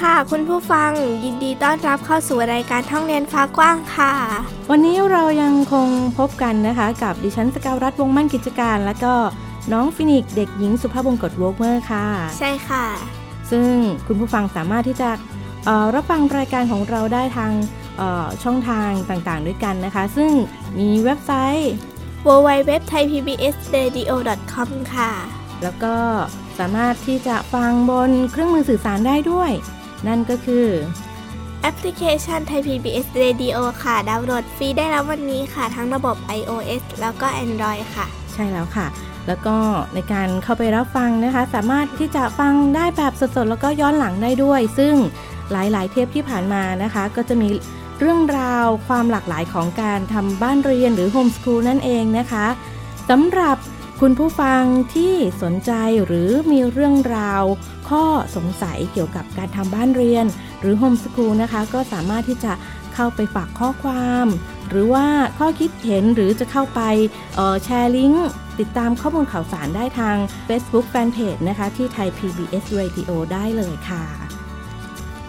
ค่ะ คุณผู้ฟังยินดีต้อนรับเข้าสู่รายการห้องเรียนฟ้ากว้างค่ะ วันนี้เรายังคงพบกันนะคะ กับดิฉันสกาวรัฐวงมั่นกิจการ แล้วก็น้องฟินิกเด็กหญิงสุภาพบงกตวอล์กเมอร์ค่ะ ใช่ค่ะ ซึ่งคุณผู้ฟังสามารถที่จะรับฟังรายการของเราได้ทางช่องทางต่างๆ ด้วยกันนะคะ ซึ่งมีเว็บไซต์ www.thaipbsradio.com ค่ะ แล้วก็สามารถที่จะฟังบนเครื่องมือสื่อสารได้ด้วย นั่นก็คือแอปพลิเคชันไทย PBS Radio ค่ะ ดาวน์โหลดฟรีได้แล้ววันนี้ค่ะ ทั้งระบบ iOS แล้วก็ Android ค่ะ ใช่แล้วค่ะ แล้วก็ในการเข้าไปรับฟังนะคะ สามารถที่จะฟังได้แบบสดๆ แล้วก็ย้อนหลังได้ด้วย ซึ่งหลายๆ เทปที่ผ่านมานะคะ ก็จะมีเรื่องราวความหลากหลายของการทำบ้านเรียนหรือโฮมสคูลนั่นเองนะคะสำหรับ คุณผู้ฟังที่สนใจหรือมีเรื่องราว ข้อสงสัยเกี่ยวกับการทำบ้านเรียน หรือโฮมสกูลนะคะ ก็สามารถที่จะเข้าไปฝากข้อความ หรือว่าข้อคิดเห็นหรือจะเข้าไปแชร์ลิงก์ติดตามข้อมูลข่าวสารได้ทาง Facebook Fanpage นะคะ ที่ไทย PBS Radio ได้เลยค่ะ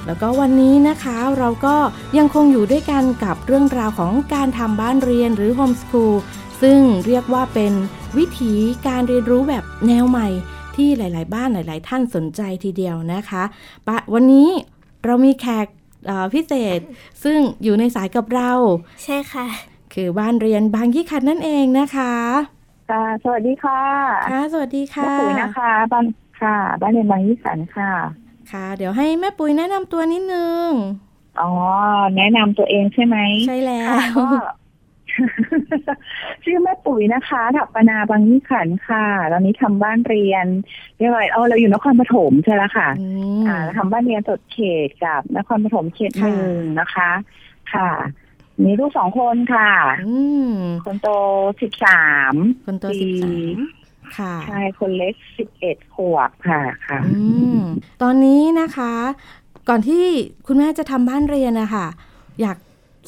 แล้วก็วันนี้นะคะเราก็ยังคงอยู่ด้วยกันกับเรื่องราวของการทำบ้านเรียนหรือโฮมสกูล ซึ่งเรียกว่าเป็นวิถีการเรียนรู้แบบแนวใหม่ที่หลาย ๆ บ้านหลาย ๆ ท่านสนใจทีเดียวนะคะปะวันนี้เรามีแขกพิเศษซึ่งอยู่ในสายกับเรา ใช่ค่ะ คือบ้านเรียนบางยี่ขัดนั่นเองนะคะค่ะสวัสดีค่ะค่ะ สวัสดีค่ะแม่ปุ๋ยนะคะบ้านค่ะ บ้านเรียนบางยี่ขันค่ะ ค่ะ เดี๋ยวให้แม่ปุ๋ยแนะนำตัวนิดนึงอ๋อแนะนำตัวเองใช่ไหมใช่แล้ว ชื่อแม่ปุ๋ยนะคะถัปนาบางยี่ขันค่ะ ตอนนี้ทำบ้านเรียนเรียกว่าเออเราอยู่นครปฐมใช่แล้วค่ะ อ่าทำบ้านเรียนสดเขตกับนครปฐมเขตหนึ่งนะคะ ค่ะ มีลูกสองคนค่ะคนโตสิบสามคนโตสิบสามค่ะใช่คนเล็กสิบเอ็ดขวบค่ะค่ะตอนนี้นะคะ ก่อนที่คุณแม่จะทำบ้านเรียนนะคะอยาก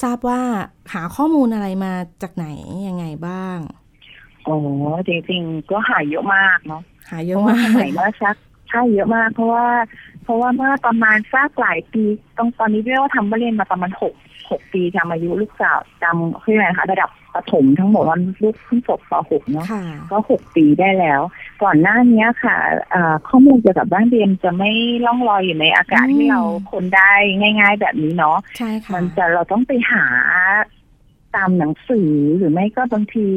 ทราบว่าหาข้อมูลอะไรมาจากไหนยังไงบ้างอ๋อจริงๆก็หาเยอะมากเนาะหาเยอะมากหายมาสักใช่เยอะมาก เพราะว่า เพราะว่าเมื่อประมาณสักหลายปีตรงตอนนี้เรียกว่าทำมาเรียนมาประมาณหกหกปีจำอายุลูกสาวจำคือไงคะระดับประถมทั้งหมดวันลูกเพิ่งจบป .6 เนาะก็หกปีได้แล้ว ก่อนหน้านี้ค่ะข้อมูลเกี่ยวกับบ้านเรียนจะไม่ล่องลอยอยู่ในอากาศที่เราคนได้ง่าย ๆ แบบนี้เนาะใช่ค่ะมันจะเราต้องไปหาตามหนังสือหรือไม่ก็บางที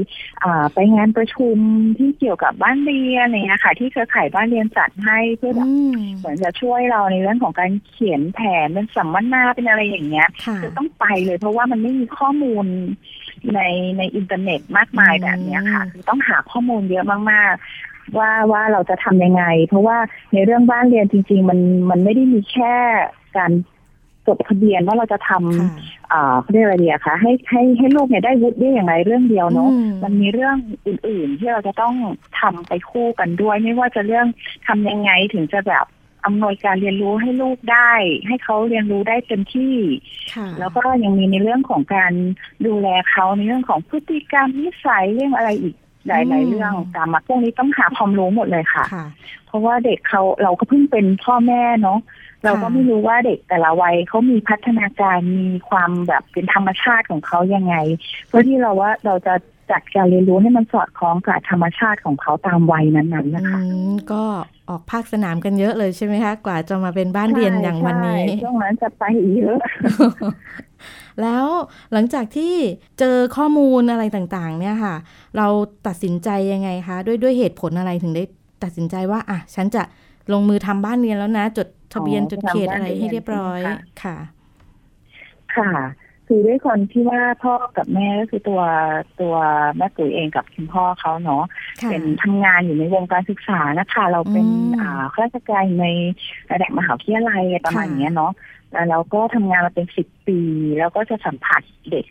ไปงานประชุมที่เกี่ยวกับบ้านเรียนอะไรเงี้ยค่ะ ที่เครือข่ายบ้านเรียนจัดให้เพื่อแบบเหมือนจะช่วยเราในเรื่องของการเขียนแผนเป็นสัมมนาเป็นอะไรอย่างเงี้ยจะต้องไปเลยเพราะว่ามันไม่มีข้อมูลในในอินเทอร์เน็ตมากมายแบบนี้ค่ะคือต้องหาข้อมูลเยอะมากๆ ว่าว่าเราจะทำยังไง เพราะว่าในเรื่องบ้านเรียนจริง ๆ มันมันไม่ได้มีแค่การจดทะเบียนว่าเราจะทำอ่าเรียกอะไรดีอะคะให้ให้ให้ลูกเนี่ยได้วุฒิได้อย่างไรเรื่องเดียวเนาะมันมีเรื่องอื่น ๆ ที่เราจะต้องทำไปคู่กันด้วย ไม่ว่าจะเรื่องทำยังไงถึงจะแบบอำนวยการเรียนรู้ให้ลูกได้ ให้เขาเรียนรู้ได้เต็มที่ แล้วก็ยังมีในเรื่องของการดูแลเขาในเรื่องของพฤติกรรมนิสัยเรื่องอะไรอีก หลาย ๆ เรื่องตามมาพวกนี้ต้องหาความรู้หมดเลยค่ะ เพราะว่าเด็กเขาเราก็เพิ่งเป็นพ่อแม่เนาะเราก็ไม่รู้ว่าเด็กแต่ละวัยเขามีพัฒนาการมีความแบบเป็นธรรมชาติของเขายังไง เพื่อที่เราว่าเราจะจัดการเรียนรู้ให้มันสอดคล้องกับธรรมชาติของเขาตามวัยนั้นๆนะคะก็ออกภาคสนามกันเยอะเลยใช่ไหมคะ กว่าจะมาเป็นบ้านเรียนอย่างวันนี้ช่วงนั้นจะไปเยอะ แล้วหลังจากที่เจอข้อมูลอะไรต่างๆ เนี่ยค่ะ เราตัดสินใจยังไงคะ ด้วยด้วยเหตุผลอะไรถึงได้ตัดสินใจว่าอะฉันจะลงมือทำบ้านเรียนแล้วนะ จดทะเบียนจดเขตอะไรให้เรียบร้อยค่ะ ค่ะ คือด้วยคนที่ว่าพ่อกับแม่ก็คือตัวตัวแม่ตุ๋ยเองกับคุณพ่อเขาเนาะเป็นทำงานอยู่ในวงการศึกษานะคะ เราเป็นอ่าข้าราชการในระดับมหาวิทยาลัยประมาณนี้เนาะ แล้วเราก็ทำงานมาเป็นสิบปี แล้วก็จะสัมผัสเด็ก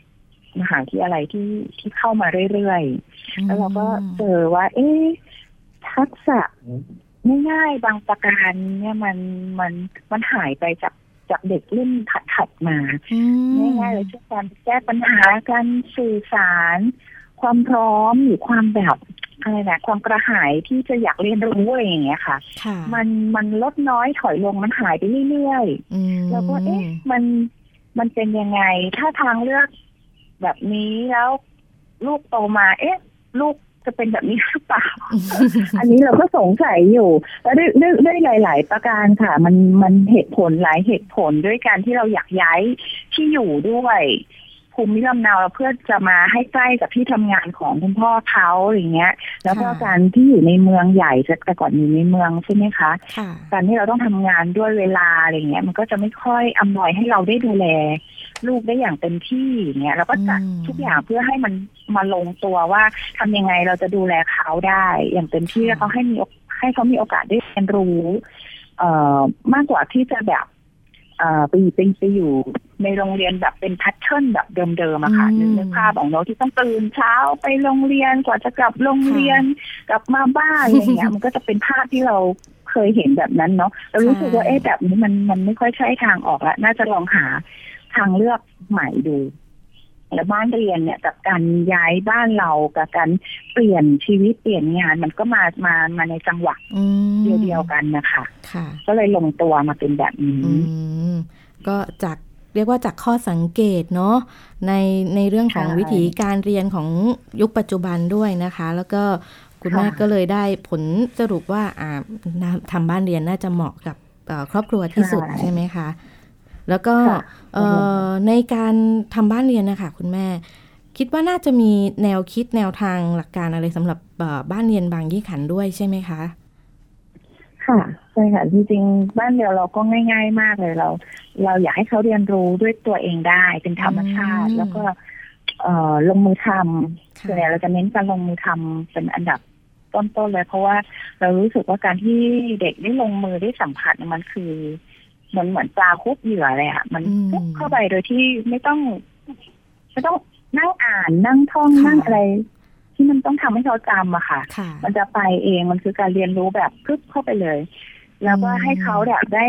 มหาวิทยาลัยที่ที่เข้ามาเรื่อยๆ แล้วเราก็เจอว่า เอ๊ะทักษะง่ายๆบางประการเนี่ยมันมันมันหายไปจากจากเด็กรุ่นถัดๆมาง่ายๆเลยเช่นการแก้ปัญหาการสื่อสาร ความพร้อมหรือความแบบ อะไรนะความกระหายที่จะอยากเรียนรู้อะไรอย่างเงี้ยค่ะ มันมันลดน้อยถอยลงมันหายไปเรื่อยๆแล้วก็เอ๊ะมันมันเป็นยังไง ถ้าทางเลือกแบบนี้แล้วลูกโตมา เอ๊ะ ลูกจะเป็นแบบนี้หรือเปล่า อันนี้เราก็สงสัยอยู่ แล้วด้วยด้วยหลาย ๆ ประการค่ะ มันมันเหตุผลหลายเหตุผลด้วยการที่เราอยากย้ายที่อยู่ด้วย ภูมิลำเนาเพื่อจะมาให้ใกล้กับที่ทำงานของคุณพ่อเขาอย่างเงี้ย แล้วก็การที่อยู่ในเมืองใหญ่แต่ก่อนอยู่ในเมืองใช่ไหมคะการที่เราต้องทำงานด้วยเวลาอะไรเงี้ย มันก็จะไม่ค่อยอำนวยให้เราได้ดูแล ลูกได้อย่างเต็มที่เงี้ยเราก็จัดทุกอย่างเพื่อให้มันมาลงตัวว่าทำยังไงเราจะดูแลเขาได้ อย่างเต็มที่แล้วเขาให้มีให้เขามีโอกาสได้เรียนรู้ เอ่อมากกว่าที่จะแบบไปไปไปอยู่ ในโรงเรียนแบบเป็นแพทเทิร์นแบบเดิมๆอะค่ะนึกภาพของเราที่ต้องตื่นเช้าไปโรงเรียนกว่าจะกลับโรงเรียนกลับมาบ้านอะไรเงี้ยมันก็จะเป็นภาพที่เราเคยเห็นแบบนั้นเนาะเรารู้สึกว่าเอ๊ะแบบนี้มันมันไม่ค่อยใช่ทางออกแล้วน่าจะลองหาทางเลือกใหม่ดูแล้วบ้านเรียนเนี่ยกับการย้ายบ้านเรากับการเปลี่ยนชีวิตเปลี่ยนงาน มันก็มามามาในจังหวะเดียวเดียวกันนะคะค่ะก็เลยลงตัวมาเป็นแบบนี้ก็จาก เรียกว่าจากข้อสังเกตเนาะในในเรื่องของวิธีการเรียนของยุคปัจจุบันด้วยนะคะ แล้วก็คุณแม่ก็เลยได้ผลสรุปว่าอ่าทำบ้านเรียนน่าจะเหมาะกับครอบครัวที่สุดใช่ไหมคะ แล้วก็ในการทำบ้านเรียนนะคะคุณแม่ คิดว่าน่าจะมีแนวคิดแนวทางหลักการอะไรสำหรับบ้านเรียนบางยี่ขันด้วยใช่ไหมคะ ค่ะใช่ค่ะจริงๆบ้านเดียวเราก็ง่าย ๆ มากเลยเรา เราอยากให้เขาเรียนรู้ด้วยตัวเองได้เป็นธรรมชาติ แล้วก็ เอ่อลงมือทำส่วนใหญ่เราจะเน้นการลงมือทำเป็นอันดับต้นๆเลย เพราะว่าเรารู้สึกว่าการที่เด็กได้ลงมือได้สัมผัสมันคือเหมือนเหมือนปลาคุบเหยื่อเลยอะ มันคุบเข้าไปโดยที่ไม่ต้องไม่ต้องนั่งอ่านนั่งท่องนั่งอะไร ที่มันต้องทำให้เขาจำอะค่ะ มันจะไปเองมันคือการเรียนรู้แบบพึบเข้าไปเลย แล้วก็ให้เขาเนี่ยได้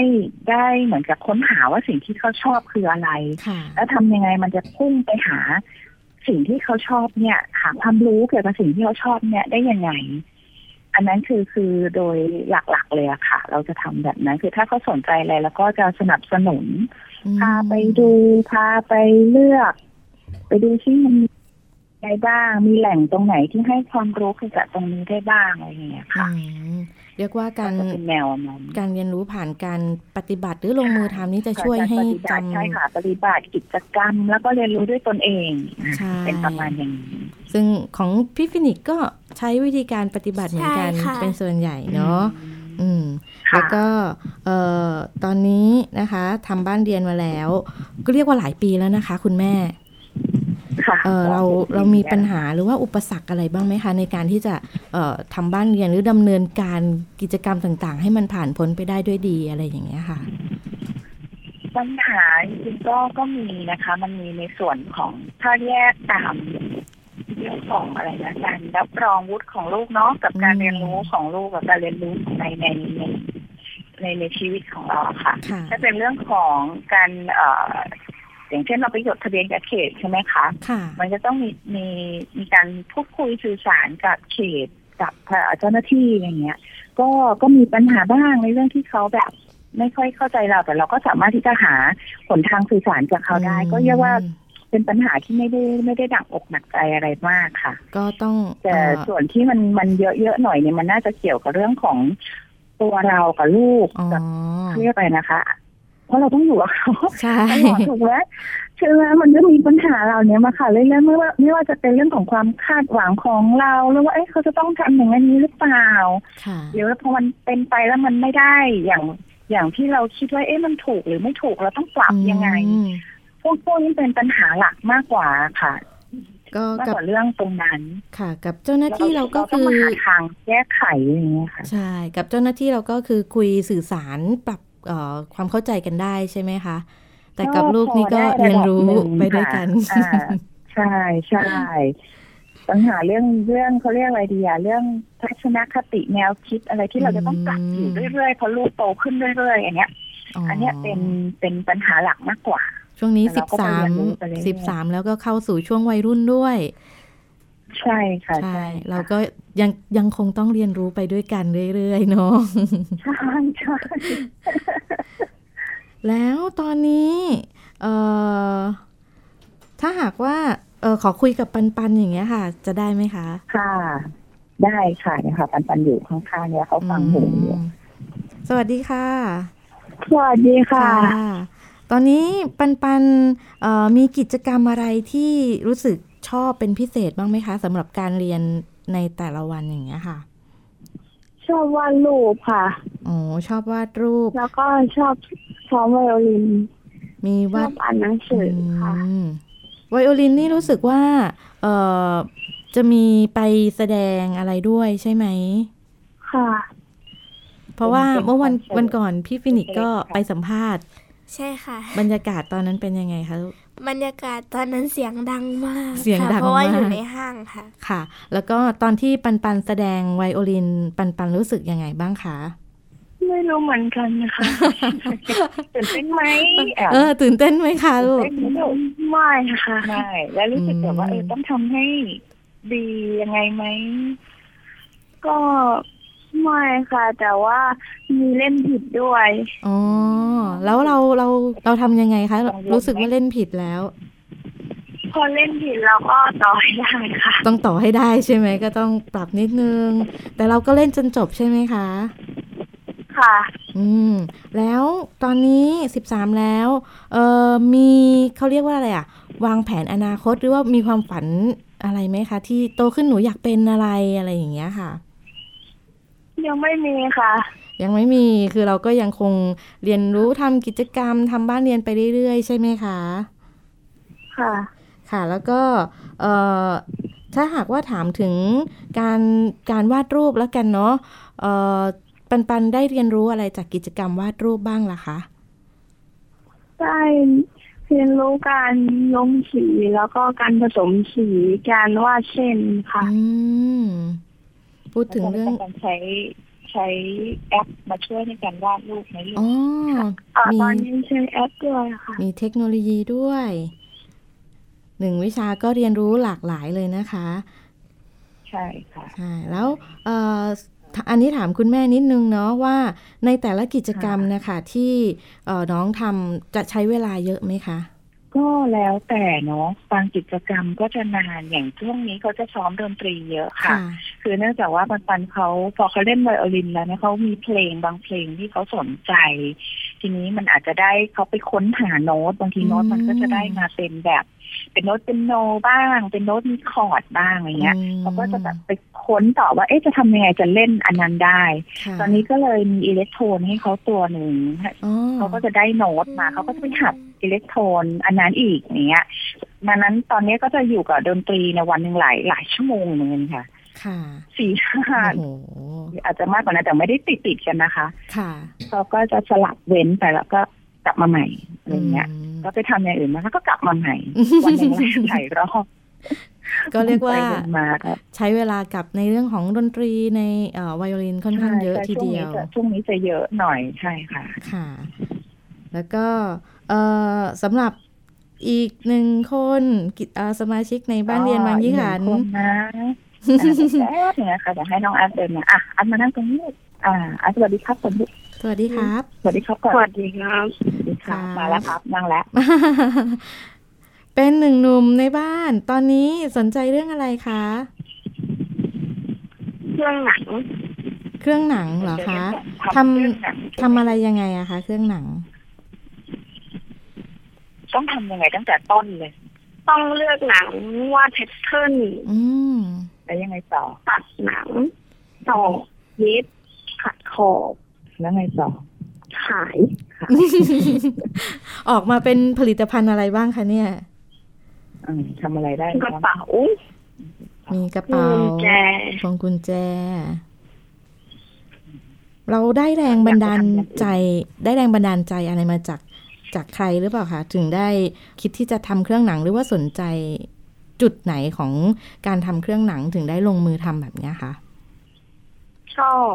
ได้เหมือนกับค้นหาว่าสิ่งที่เขาชอบคืออะไร แล้วทำยังไงมันจะพุ่งไปหา สิ่งที่เขาชอบเนี่ย หาความรู้เกี่ยวกับสิ่งที่เขาชอบเนี่ยได้ยังไง อันนั้นคือคือโดยหลักๆเลยอะค่ะ เราจะทำแบบนั้น คือถ้าเขาสนใจอะไรแล้วก็จะสนับสนุนพาไปดูพาไปเลือก ไปดูที่มันมีอะ ไรบ้าง มีแหล่งตรงไหนที่ให้ความรู้เกี่ยวกับตรงนี้ได้บ้างอะไรอย่างเงี้ยค่ะเรียกว่าการแนวนั้นการเรียนรู้ผ่านการปฏิบัติหรือลงมือทำนี่จะช่วยให้จำใช่ค่ะปฏิบัติกิจกรรม แล้วก็เรียนรู้ด้วยตนเองเป็นประมาณอย่างนี้ซึ่งของพี่ฟินิกก็ใช้วิธีการปฏิบัติเหมือนกันเป็นส่วนใหญ่เนาะอืมแล้วก็เอ่อตอนนี้นะคะทำบ้านเรียนมาแล้ว ก็เรียกว่าหลายปีแล้วนะคะ คุณแม่ เออเราเรามีปัญหาหรือว่าอุปสรรคอะไรบ้างไหมคะ ในการที่จะเอ่อทำบ้านเรียนหรือดำเนินการกิจกรรมต่างๆ ให้มันผ่านพ้นไปได้ด้วยดีอะไรอย่างเงี้ยค่ะ ปัญหาจริงๆก็ก็มีนะคะ มันมีในส่วนของถ้าแยกตามเรื่องของอะไรนะการรับรองวุฒิของลูกเนาะกับการเรียนรู้ของลูกกับการเรียนรู้ในในในในในชีวิตของเราค่ะ ถ้าเป็นเรื่องของการเอ่ออย่างเช่นเราไปจดทะเบียนกับเขตใช่ไหมคะค่ะ มันจะต้องมีมีมีการพูดคุยสื่อสารกับเขตกับเจ้าหน้าที่อย่างเงี้ย ก็ก็มีปัญหาบ้างในเรื่องที่เขาแบบ ไม่ค่อยเข้าใจเราแต่เราก็สามารถที่จะหาผลทางสื่อสารจากเขาได้ ก็เรียกว่าเป็นปัญหาที่ไม่ได้ไม่ได้ดักอกหนักใจอะไรมากค่ะ ก็ต้องแต่ส่วนที่มันมันเยอะๆหน่อยเนี่ยมันน่าจะเกี่ยวกับเรื่องของตัวเรากับลูกกับเรียกไปนะคะ เพราะเราต้องอยู่กับเขาใช่ถูกไหมใช่ไหมมันก็มีปัญหาเราเนี้ยมาค่ะเรื่อยๆไม่ว่าไม่ว่าจะเป็นเรื่องของความคาดหวังของเราหรือว่าเอ้เขาจะต้องทำอย่างนี้หรือเปล่าเดี๋ยวพอมันเป็นไปแล้วมันไม่ได้อย่างอย่างที่เราคิดว่าเอ๊ะมันถูกหรือไม่ถูกเราต้องปรับยังไง พวกพวกนี้เป็นปัญหาหลักมากกว่าค่ะ ก็มากกับกว่าเรื่องตรงนั้นค่ะ กับเจ้าหน้าที่เราก็ต้คืองอมาหาทางแก้ไขอย่างเงี้ยค่ะใช่ กับเจ้าหน้าที่เราก็คือคุยสื่อสารปรับเอ่อ ความเข้าใจกันได้ใช่ไหมคะ แต่กับลูกนี่ก็พอได้เรียนรู้ระดับหนึ่งไปด้วยกันค่ะอ่าใช่ใช่ปัญหาเรื่องเรื่องเขาเรียกอะไรดีอะเรื่องทัศนคติแนวคิดอะไรที่เราจะต้องปรับอยู่เรื่อยๆเพราะลูกโตขึ้นเรื่อยๆอย่างเงี้ย อันเนี้ยเป็นเป็นปัญหาหลักมากกว่า ช่วงนี้แต่สิบเราก็สามไปเรียนรู้ไปเรื่อยๆสิบสามแล้วก็เข้าสู่ช่วงวัยรุ่นด้วย ใช่ค่ะใช่ใช่ เราก็ยังยังคงต้องเรียนรู้ไปด้วยกันเรื่อยๆเนาะใช่ใช่ แล้วตอนนี้เอ่อถ้าหากว่าเออขอคุยกับปันปันอย่างเงี้ยค่ะ จะได้ไหมคะ ค่ะ ได้ค่ะเนี่ยค่ะ ปันปันอยู่ข้างๆเนี่ยเขาฟังหูอยู่อืมสวัสดีค่ะ สวัสดีค่ะ ตอนนี้ปันปันเอ่อมีกิจกรรมอะไรที่รู้สึกชอบเป็นพิเศษบ้างไหมคะสำหรับการเรียนในแต่ละวันอย่างเงี้ยค่ะ ชอบวาดรูปค่ะ อ๋อ ชอบวาดรูป แล้วก็ชอบซ้อมไวโอลิน มีชวาอดบอ่านหนังสือค่ะอืมไวโอลินนี่รู้สึกว่า เอ่อ จะมีไปแสดงอะไรด้วยใช่ไหม ค่ะ เพราะว่าเป็นเมื่อวันคอนเสิร์ตวันก่อนพี่ฟินิกซ์ก็เล็กๆค่ะไปสัมภาษณ์ ใช่ค่ะ บรรยากาศตอนนั้นเป็นยังไงคะลูก บรรยากาศตอนนั้นเสียงดังมากเสียงค่ะดังเพราะว่าอยู่มากในห้างค่ะค่ะ แล้วก็ตอนที่ปันปันแสดงไวโอลิน ปันปันรู้สึกยังไงบ้างคะไม่รู้เหมือนกันนะคะตื่นเต้นไหมแอบเออ ตื่นเต้นไหมคะลูกเต้นไหมลูกไม่ค่ะไม่แล้วรู้สึกแบบว่าอืมเออต้องทำให้ดียังไงไหมก็ ไม่ค่ะ แต่ว่ามีเล่นผิดด้วยอ๋อแล้วเราเราเราทำยังไงคะรู้สึกว่าเล่นผิดแล้ว พอเล่นผิดเราก็ต่อให้ได้ค่ะ ต้องต่อให้ได้ใช่ไหมก็ต้องปรับนิดนึง แต่เราก็เล่นจนจบใช่ไหมคะ ค่ะ อืม แล้วตอนนี้สิบสามแล้ว เออมีเขาเรียกว่าอะไรอะวางแผนอนาคตหรือว่ามีความฝันอะไรไหมคะ ที่โตขึ้นหนูอยากเป็นอะไรอะไรอย่างเงี้ยค่ะ ยังไม่มีค่ะ ยังไม่มีคือเราก็ยังคงเรียนรู้ทำกิจกรรมทำบ้านเรียนไปเรื่อยๆ ใช่ไหมคะ ค่ะ ค่ะแล้วก็เอ่อถ้าหากว่าถามถึงการการวาดรูปแล้วกันเนาะเอ่อปันปันได้เรียนรู้อะไรจากกิจกรรมวาดรูปบ้างล่ะคะได้เรียนรู้การลงสีแล้วก็การผสมสีการวาดเส้นค่ะ อืม พูดถึงเรื่องการใช้ใช้แอปมาช่วยในการวาดรูปไหมลูกอ๋ออ่ามีตอนนี้ใช้แอปด้วยค่ะ มีเทคโนโลยีด้วย หนึ่งวิชาก็เรียนรู้หลากหลายเลยนะคะ ใช่ค่ะใช่แล้วเอ่ออันนี้ถามคุณแม่นิดนึงเนาะว่าในแต่ละกิจกรรมนะคะที่เอ่อน้องทำจะใช้เวลาเยอะไหมคะ ก็แล้วแต่เนาะบางกิจกรรมก็จะนานอย่างช่วงนี้เขาจะซ้อมดนตรีเยอะค่ะ คือเนื่องจากว่าปันปันเขาพอเขาเล่นไวโอลินแล้วเนี่ยเขามีเพลงบางเพลงที่เขาสนใจ ทีนี้มันอาจจะได้เขาไปค้นหาโน้ตบางทีโน้ตมันก็จะได้มาเป็นแบบ เป็นโน้ตเป็นโนบ้าง เป็นโน้ตมีคอร์ดบ้างอะไรเงี้ยอืมเขาก็จะแบบไปค้นต่อว่าเอ๊ะจะทำยังไงจะเล่นอันนั้นได้ค่ะตอนนี้ก็เลยมีอิเล็กโทรนให้เขาตัวหนึ่งอ๋อเขาก็จะได้โน้ตมาเขาก็จะไปหัดอิเล็กโทรนอันนั้นอีกอย่างเงี้ยดังนั้นตอนนี้ก็จะอยู่กับดนตรีในวันหนึ่งหลายหลายชั่วโมงเหมือนกันค่ะ ค่ะสี่ห้าโอ้โหอาจจะมากกว่านั้นแต่ไม่ได้ติดติดๆกันนะคะ ค่ะเขาก็จะสลับเว้นไปแล้วก็กลับมาใหม่อะไรเงี้ยอืมก็ไปทำอย่างอื่นมาแล้วก็กลับมาใหม่วันหนึ่งหลายรอบก็เรียกว่าไปนมาครับใช้เวลากับในเรื่องของดนตรีในเอ่อไวโอลินค่อนข้างเยอะใช่ทีเดียวช่งนี้จะช่วงนี้จะเยอะหน่อยใช่ค่ะ ค่ะ แล้วก็เอ่อสำหรับอีกหนึ่งคนกิจเอ่อสมาชิกในบ้านเรียนบางยี่ขัน อีกหงคนนะอ่าแป๊บนึงนะคะเดี๋ยวให้น้องอาร์ตเดินมาอะอาร์ตมานั่งตรงนี้อ่าอาร์ตสวัสดีครับคนที่สวัสดีครับ สวัสดีครับก่อนสวัสดีครับสวัสดีครับค่ะมาแล้วครับนั่งแล้ว เป็นหนึ่งหนุ่มในบ้าน ตอนนี้สนใจเรื่องอะไรคะเครื่องหนัง เครื่องหนังเหรอคะทำทำอะไรยังไงอะคะ เครื่องหนัง ต้องทำยังไงตั้งแต่ต้นเลย ต้องเลือกหนังวาดแพทเทิร์นอืม แล้วยังไงต่อ ตัดหนังต่อเย็บขัดขอบแล้วไงต่อ ขายออกมาเป็นผลิตภัณฑ์อะไรบ้างคะเนี่ยทำอะไรได้กระเป๋ามีกระเป๋าพวงกุญแจ เราได้แรงบันดาลใจ ได้แรงบันดาลใจอะไรมาจากจากใครหรือเปล่าคะถึงได้คิดที่จะทำเครื่องหนังหรือว่าสนใจ จุดไหนของการทำเครื่องหนังถึงได้ลงมือทำแบบนี้คะชอบ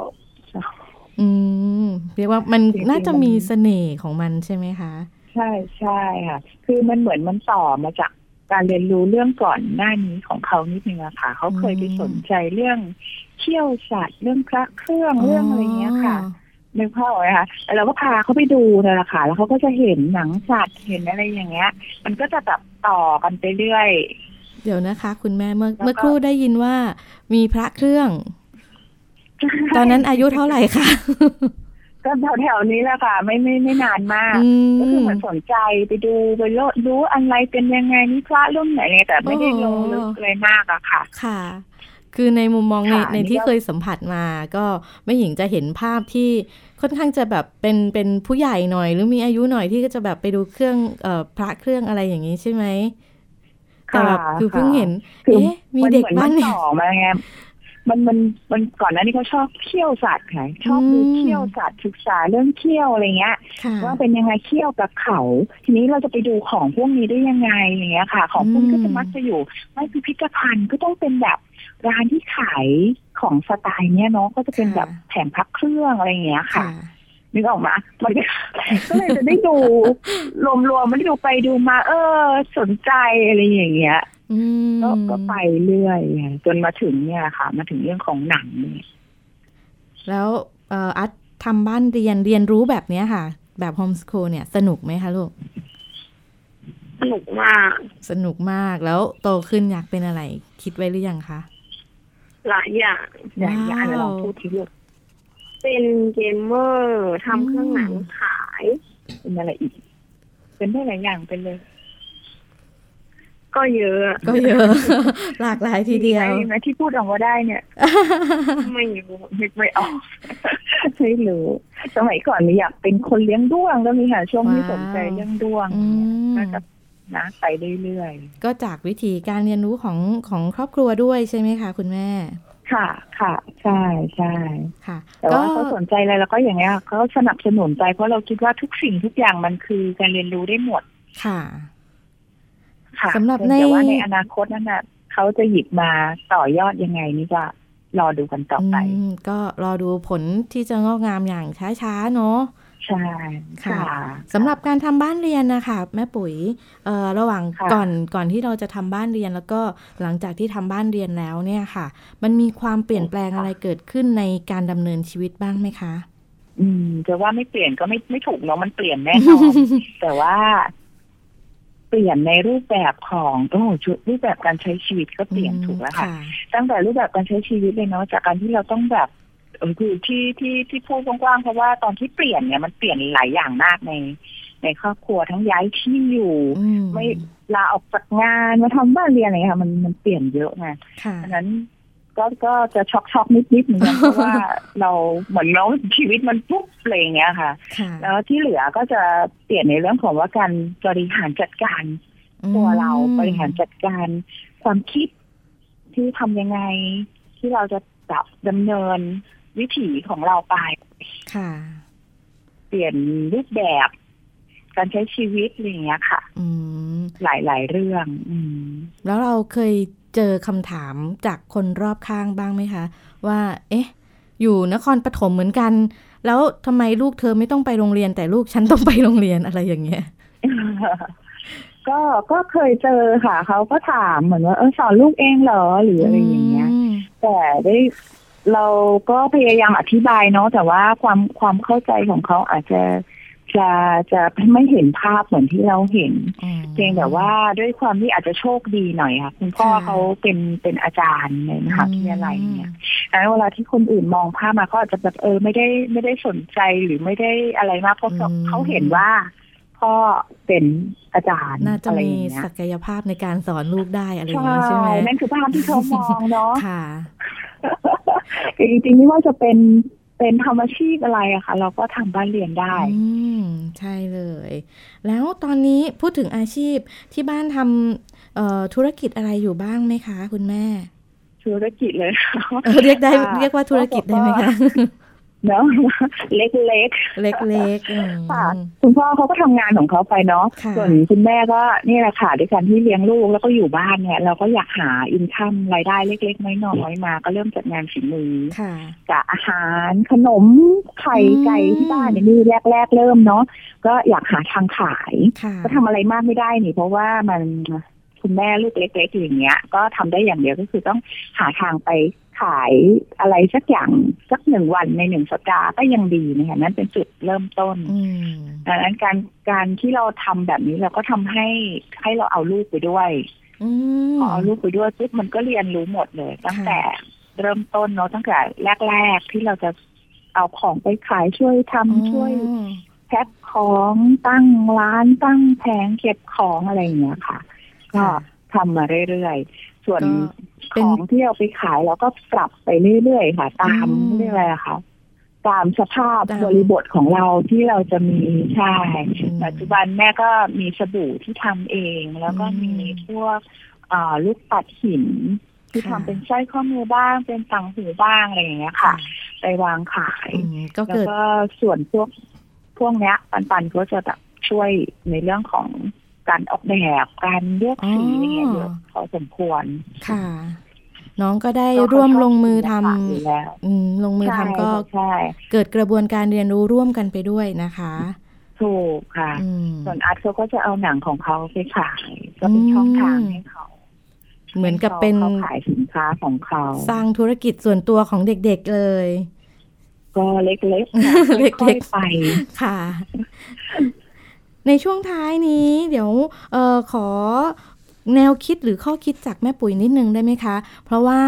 อืมเรียกว่ามันน่าจะมีเสน่ห์ของมันใช่ไหมคะ ใช่ใช่ค่ะ คือมันเหมือนมันต่อมาจากการเรียนรู้เรื่องก่อนหน้านี้ของเขานิดนึงอะค่ะ เขาเคยไปสนใจเรื่องเที่ยวสัตว์เรื่องพระเครื่องเรื่องอะไรเงี้ยค่ะนึกภาพไหมคะเราก็พาเขาไปดูนั่นแหละค่ะ แล้วเขาก็จะเห็นหนังสัตว์เห็นอะไรอย่างเงี้ย มันก็จะแบบต่อกันไปเรื่อย เดี๋ยวนะคะ คุณแม่เมื่อเมื่อครู่ได้ยินว่า มีพระเครื่อง ตอนนั้นอายุเท่าไหร่คะก็แถวๆนี้แหละค่ะ ไม่ไม่ไม่นานมากก็คือเหมือนสนใจไปดูไปโลดรู้อะไรเป็นยังไงนี่พระรุ่นไหนแต่ไม่ได้ลงลึกเลยมากอะค่ะ ค่ะ คือในมุมมองในในที่เคยสัมผัสมา ก็ไม่หญิงจะเห็นภาพที่ค่อนข้างจะแบบเป็นเป็นผู้ใหญ่หน่อย หรือมีอายุหน่อยที่ก็จะแบบไปดูเครื่องเอ่อพระเครื่องอะไรอย่างนี้ใช่ไหม แต่แบบคือเพิ่งเห็น เอ๊ะ มีเด็กบ้านเนี่ยมาไงมันมันมันก่อนหน้านี้เขาชอบเคี่ยวสัตว์ค่ะชอบดูเคี่ยวสัตว์ศึกษาเรื่องเคี่ยวอะไรเงี้ยว่าเป็นยังไงเคี่ยวกับเขา ทีนี้เราจะไปดูของพวกนี้ได้ยังไงอย่างเงี้ยค่ะ ของพวกก็จะมักจะอยู่ไม่พิพิธภัณฑ์ก็ต้องเป็นแบบร้านที่ขายของสไตล์เนี้ยเนาะก็จะเป็นแบบแผงพักเครื่องอะไรเงี้ยค่ะ นึกออกมามันก็เลยจะได้ดูรวมๆมันดูไปดูมา เออ สนใจอะไรอย่างเงี้ยก็ก็ไปเรื่อยจนมาถึงเนี่ยค่ะ มาถึงเรื่องของหนังเนี่ยแล้วเอ่ออัดทำบ้านเรียนเรียนรู้แบบเนี้ยค่ะ แบบโฮมสคูลเนี่ย สนุกไหมคะลูก สนุกมาก สนุกมากแล้วโตขึ้นอยากเป็นอะไร คิดไว้หรือยังคะหลายอย่างหลายอย่างลองพูดทีเดียว เป็นเกมเมอร์ทำเครื่องหนังขาย เป็นอะไรอีก เป็นได้หลายอย่างเป็นเลย ก็เยอะ ก็เยอะ หลากหลายทีเดียวไหมที่พูดออกมาได้เนี่ย ไม่รู้นึกไม่ออกไม่รู้ สมัยก่อนมีอยากเป็นคนเลี้ยงด้วงก็มีค่ะช่วงที่สนใจเรื่องด้วงก็จะนะไปเรื่อยๆ ก็จากวิธีการเรียนรู้ของของครอบครัวด้วยใช่ไหมคะ คุณแม่ ค่ะค่ะ ใช่ใช่ค่ะ แต่ว่าเขาสนใจอะไรแล้วก็อย่างเงี้ยเขาสนับสนุนใจเพราะเราคิดว่าทุกสิ่งทุกอย่างมันคือการเรียนรู้ได้หมด ค่ะสำหรับในแต่ว่าในอนาคตนั่นน่ะเขาจะหยิบมาต่อยอดยังไงนี่ก็รอดูกันต่อไปก็รอดูผลที่จะงอกงามอย่างช้าๆเนาะ ใช่ค่ะสำหรับการทำบ้านเรียนนะคะแม่ปุ๋ยเอ่อระหว่างก่อนก่อนที่เราจะทำบ้านเรียน แล้วก็หลังจากที่ทำบ้านเรียนแล้วเนี่ยค่ะ มันมีความเปลี่ยนแปลงอะไรเกิดขึ้นในการดำเนินชีวิตบ้างไหมคะ อืมจะว่าไม่เปลี่ยนก็ไม่ไม่ถูกเนาะมันเปลี่ยนแน่นอนแต่ว่าเปลี่ยนในรูปแบบของโอ้ชุดรูปแบบการใช้ชีวิตก็เปลี่ยนถูกแล้วค่ะ ตั้งแต่รูปแบบการใช้ชีวิตเลยเนาะจากการที่เราต้องแบบ คือที่ที่ที่พูดกว้างๆเพราะว่าตอนที่เปลี่ยนเนี่ยมันเปลี่ยนหลายอย่างมากใน ในครอบครัวทั้งย้ายที่อยู่ ไม่ลาออกจากงานมาทำบ้านเรียนอะไรค่ะมันมันเปลี่ยนเยอะไงดังนั้นก็ก็จะช็อกช็อกนิดนิดเหมือนกันเพราะว่าเราเหมือนเราชีวิตมันปุ๊บอะไรอย่างเงี้ยค่ะ แล้วที่เหลือก็จะเปลี่ยนในเรื่องของว่าการบริหารจัดการตัวเราบริหารจัดการความคิดที่ทำยังไงที่เราจะแบบดำเนิน วิถีของเราไป ค่ะ เปลี่ยนรูปแบบ การใช้ชีวิตอะไรอย่างเงี้ยค่ะ อืม หลายๆเรื่อง อืม แล้วเราเคยเจอคำถามจากคนรอบข้างบ้างไหมคะ ว่า เอ๊ะ อยู่นครปฐมเหมือนกัน แล้วทำไมลูกเธอไม่ต้องไปโรงเรียนแต่ลูกฉันต้องไปโรงเรียนอะไรอย่างเงี้ยก็ก็เคยเจอค่ะ เขาก็ถามเหมือนว่าเออสอนลูกเองเหรอหรืออะไรอย่างเงี้ย แต่ได้ เราก็พยายามอธิบายเนาะแต่ว่าความความเข้าใจของเขาอาจจะจะจะไม่เห็นภาพเหมือนที่เราเห็น เพียงแต่ว่าด้วยความที่อาจจะโชคดีหน่อยค่ะคุณพ่อเขาเป็นเป็นอาจารย์ในมหาวิทยาลัยเนี่ยแล้วเวลาที่คนอื่นมองภาพมาเขาอาจจะแบบเออไม่ได้ไม่ได้สนใจหรือไม่ได้อะไรมากเพราะเขาเห็นว่าพ่อเป็นอาจารย์น่าจะมีศักยภาพในการสอนลูกได้อะไรอย่างนี้ใช่ไหมนั่นคือภาพที่เขามองเนาะค่ะ จริงๆไม่ว่าจะเป็นเป็นทำอาชีพอะไรอะคะเราก็ทำบ้านเรียนได้ อืมใช่เลย แล้วตอนนี้พูดถึงอาชีพที่บ้านทำเอ่อธุรกิจอะไรอยู่บ้างไหมคะ คุณแม่ ธุรกิจเลยค่ะเออเรียกได้ค่ะเรียกว่าธุรกิจได้ไหมคะ เนาะเล็กเล็กๆอืมๆค่ะคุณพ่อเขาก็ทำงานของเขาไปเนาะค่ะส่วนคุณแม่ก็นี่แหละค่ะด้วยการที่เลี้ยงลูกแล้วก็อยู่บ้านเนี่ย เราก็อยากหาอินคัมรายได้เล็ก ๆ น้อยๆมา ก็เริ่มจากงานฝีมือค่ะกับอาหารขนมไข่อืมไก่ที่บ้านเนี่ยนี่แรกๆเริ่มเนาะก็อยากหาทางขายค่ะก็ทำอะไรมากไม่ได้นี่เพราะว่ามันคุณแม่ลูกเล็กๆอย่างเงี้ย ก็ทำได้อย่างเดียวก็คือต้องหาทางไป ขายอะไรสักอย่างสักหนึ่งวันในหนึ่งสัปดาห์ก็ยังดีนะคะนั่นเป็นจุดเริ่มต้นอืมดังนั้นการการที่เราทำแบบนี้เราก็ทำให้ให้เราเอาลูกไปด้วยอืมพอเอาลูกไปด้วยปุ๊บมันก็เรียนรู้หมดเลย ตั้งแต่เริ่มต้นเนาะตั้งแต่แรก ๆ ที่เราจะเอาของไปขายช่วยทำช่วยอืมแพ็คของตั้งร้านตั้งแผงเก็บของอะไรอย่างเงี้ยค่ะ ก็ค่ะทำมาเรื่อยๆ ส่วนก็ ของที่เอาไปขายเราก็ปรับไปเรื่อยๆค่ะ ตามอืมเรียกอะไรอะคะตามสภาพตามบริบทของเราที่เราจะมีใช่อืมปัจจุบันแม่ก็มีสบู่ที่ทำเอง แล้วก็อืมมีพวกอ่าลูกปัดหินที่ค่ะทำเป็นสร้อยข้อมือบ้าง เป็นต่างหูบ้างอะไรอย่างเงี้ยค่ะ ไปวางขายอืมก็แล้วเกิดก็ส่วนพวกพวกเนี้ย ปันปันก็จะแบบช่วยในเรื่องของ การออกแบบการเลือกสีอ๋อออะไรเงี้ยเยอะพอสมควรค่ะ น้องก็ได้เพาะเขาร่วมชอบลงมือทศิลปะอยู่แล้วำอืมลงมือทำก็ใช่เกิดกระบวนการเรียนรู้ร่วมกันไปด้วยนะคะถูกค่ะอืมส่วนอาร์ตเขาก็จะเอาหนังของเขาไปขายก็เป็นช่องทางให้เขา เหมือนกับเป็นเขาขายสินค้าของเขา สร้างธุรกิจส่วนตัวของเด็กๆเลย ก็เล็กๆค่ะเล็กๆค่อยๆไปค่ะ ในช่วงท้ายนี้เดี๋ยวเออขอแนวคิดหรือข้อคิดจากแม่ปุ๋ยนิดนึงได้ไหมคะ เพราะว่า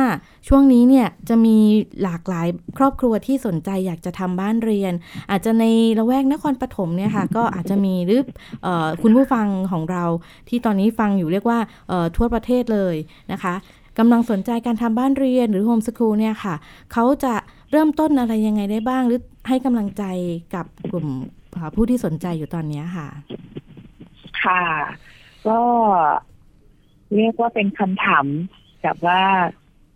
ช่วงนี้เนี่ยจะมีหลากหลายครอบครัวที่สนใจอยากจะทำบ้านเรียน อาจจะในละแวกนครปฐมเนี่ยค่ะ ก็อาจจะมีหรือเออคุณผู้ฟังของเราที่ตอนนี้ฟังอยู่เรียกว่าเอ่อทั่วประเทศเลยนะคะกำลังสนใจการทำบ้านเรียนหรือโฮมสคูลเนี่ยค่ะเขาจะเริ่มต้นอะไรยังไงได้บ้างหรือให้กำลังใจกับกลุ่มเอ่อ ผู้ที่สนใจอยู่ตอนเนี้ยค่ะ ค่ะ ก็เรียกว่าเป็นคำถามแบบว่า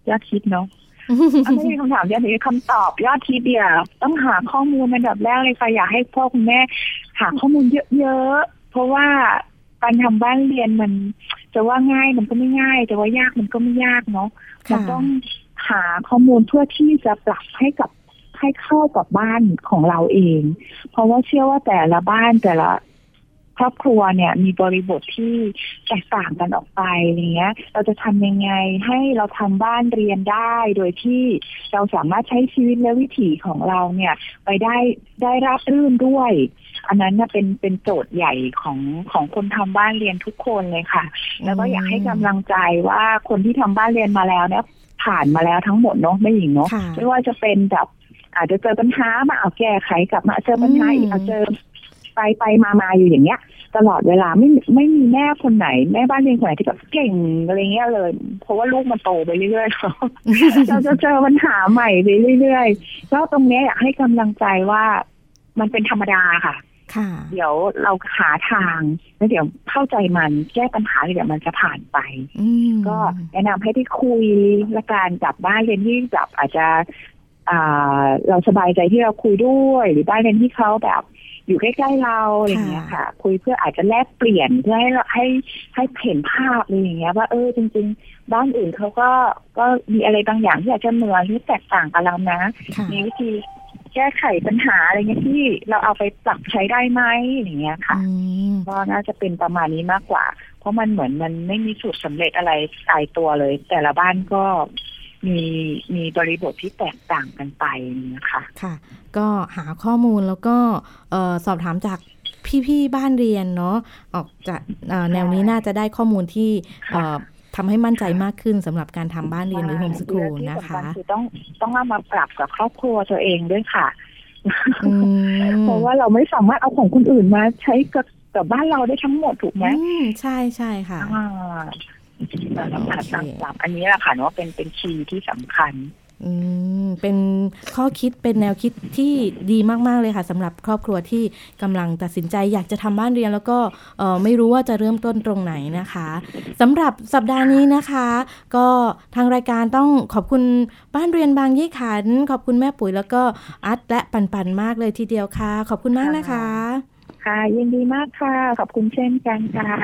ยอดคิดเนาะอะไม่ใช่คำถามยอดฮิตคำตอบยอดฮิตเดียวต้องหาข้อมูลเป็นแบบแรกเลยค่ะอยากให้พ่อคุณแม่ หาข้อมูลเยอะๆเพราะว่าการทำบ้านเรียนมัน จะว่าง่ายมันก็ไม่ง่าย จะว่ายากมันก็ไม่ยากเนาะค่ะมันต้องหาข้อมูลเพื่อที่จะปรับให้กับ ให้เข้ากับบ้านของเราเอง เพราะว่าเชื่อว่าแต่ละบ้านแต่ละครอบครัวเนี่ยมีบริบทที่แตกต่างกันออกไปอย่างเงี้ย เราจะทำยังไงให้เราทำบ้านเรียนได้ โดยที่เราสามารถใช้ชีวิตและวิถีของเราเนี่ย ไปได้ได้ราบรื่นด้วย อันนั้นน่ะเป็นเป็นโจทย์ใหญ่ของของคนทำบ้านเรียนทุกคนเลยค่ะ แล้วก็อยากให้กำลังใจว่าคนที่ทำบ้านเรียนมาแล้วเนี่ยผ่านมาแล้วทั้งหมดเนาะไม่หญิงเนาะค่ะไม่ว่าจะเป็นแบบ อาจจะเจอปัญหามาเอาแก้ไขกลับมาเจอปัญหาอีกอืมเอาเจอไปไปมามาอยู่อย่างเงี้ย ตลอดเวลาไม่ไม่มีแม่คนไหน แม่บ้านเรียนคนไหนที่แบบเก่งอะไรเงี้ยเลย เพราะว่าลูกมันโตไปเรื่อยๆเราจะเจอปัญหาใหม่ไปเรื่อยๆก็ตรงเนี้ยอยากให้กำลังใจว่ามันเป็นธรรมดาค่ะค่ะเดี๋ยวเราหาทางแล้วเดี๋ยวเข้าใจมันแก้ปัญหาเดี๋ยวมันจะผ่านไปอืมก็แนะนำให้ได้คุยและการกลับบ้านเรียนที่แบบอาจจะอ่า เราสบายใจที่เราคุยด้วย หรือบ้านเรียนที่เขาแบบอยู่ใกล้ๆเราอะไรอย่างเงี้ยค่ะ คุยเพื่ออาจจะแลกเปลี่ยนเพื่อให้เราให้ให้เห็นภาพอะไรอย่างเงี้ย ว่าเออจริง ๆ บ้านอื่นเขาก็ก็มีอะไรบางอย่างที่อาจจะเหมือนหรือแตกต่างกับเรานะค่ะมีวิธีแก้ไขปัญหาอะไรเงี้ยที่เราเอาไปปรับใช้ได้ไหมอย่างเงี้ยค่ะอืมก็น่าจะเป็นประมาณนี้มากกว่า เพราะมันเหมือนมันไม่มีสูตรสำเร็จอะไรตายตัวเลย แต่ละบ้านก็ มีมีบริบทที่แตกต่างกันไปนะคะค่ะ ก็หาข้อมูลแล้วก็เอ่อสอบถามจากพี่ๆบ้านเรียนเนาะออกจากเอ่อแนวนี้น่าจะได้ข้อมูลที่เอ่อทำให้มั่นใจมากขึ้นสำหรับการทำบ้านเรียนหรือโฮมสกูลที่นะสำคะคือต้องต้องเอามาปรับกับครอบครัวตัวเองด้วยค่ะอืมเพราะว่าเราไม่สามารถเอาของคนอื่นมาใช้กับกับบ้านเราได้ทั้งหมดถูกไหมอืมใช่ใช่ค่ะ อ่าเราต้องหาทางโอเคปรับอันนี้แหละค่ะเนาะเป็นเป็นคีย์ที่สำคัญ อืมเป็นข้อคิดเป็นแนวคิดที่ดีมาก ๆ เลยค่ะสำหรับครอบครัวที่กำลังตัดสินใจอยากจะทำบ้านเรียน แล้วก็ไม่รู้ว่าจะเริ่มต้นตรงไหนนะคะสำหรับสัปดาห์นี้นะคะ ก็ทางรายการต้องขอบคุณบ้านเรียนบางยี่ขัน ขอบคุณแม่ปุ๋ยแล้วก็อัดและปันปันมากเลยทีเดียวค่ะ ขอบคุณมากนะคะค่ะยินดีมากค่ะ ขอบคุณเช่นกันค่ะ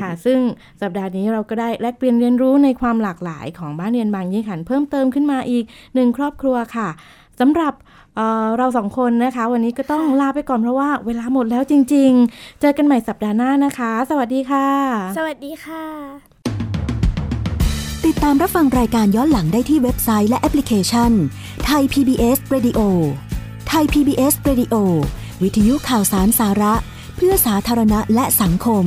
ค่ะ ซึ่งสัปดาห์นี้เราก็ได้แลกเปลี่ยนเรียนรู้ในความหลากหลายของบ้านเรียนบางยี่ขันเพิ่มเติมขึ้นมาอีกหนึ่งครอบครัวค่ะสำหรับเเราสองคนนะคะ วันนี้ก็ต้องลาไปก่อนเพราะว่าเวลาหมดแล้วจริง ๆ เจอกันใหม่สัปดาห์หน้านะคะ สวัสดีค่ะ สวัสดีค่ะ ติดตามรับฟังรายการย้อนหลังได้ที่เว็บไซต์และแอปพลิเคชันไทย PBS Radio ไทย PBS Radio วิทยุข่าวสารสาระ เพื่อสาธารณะและสังคม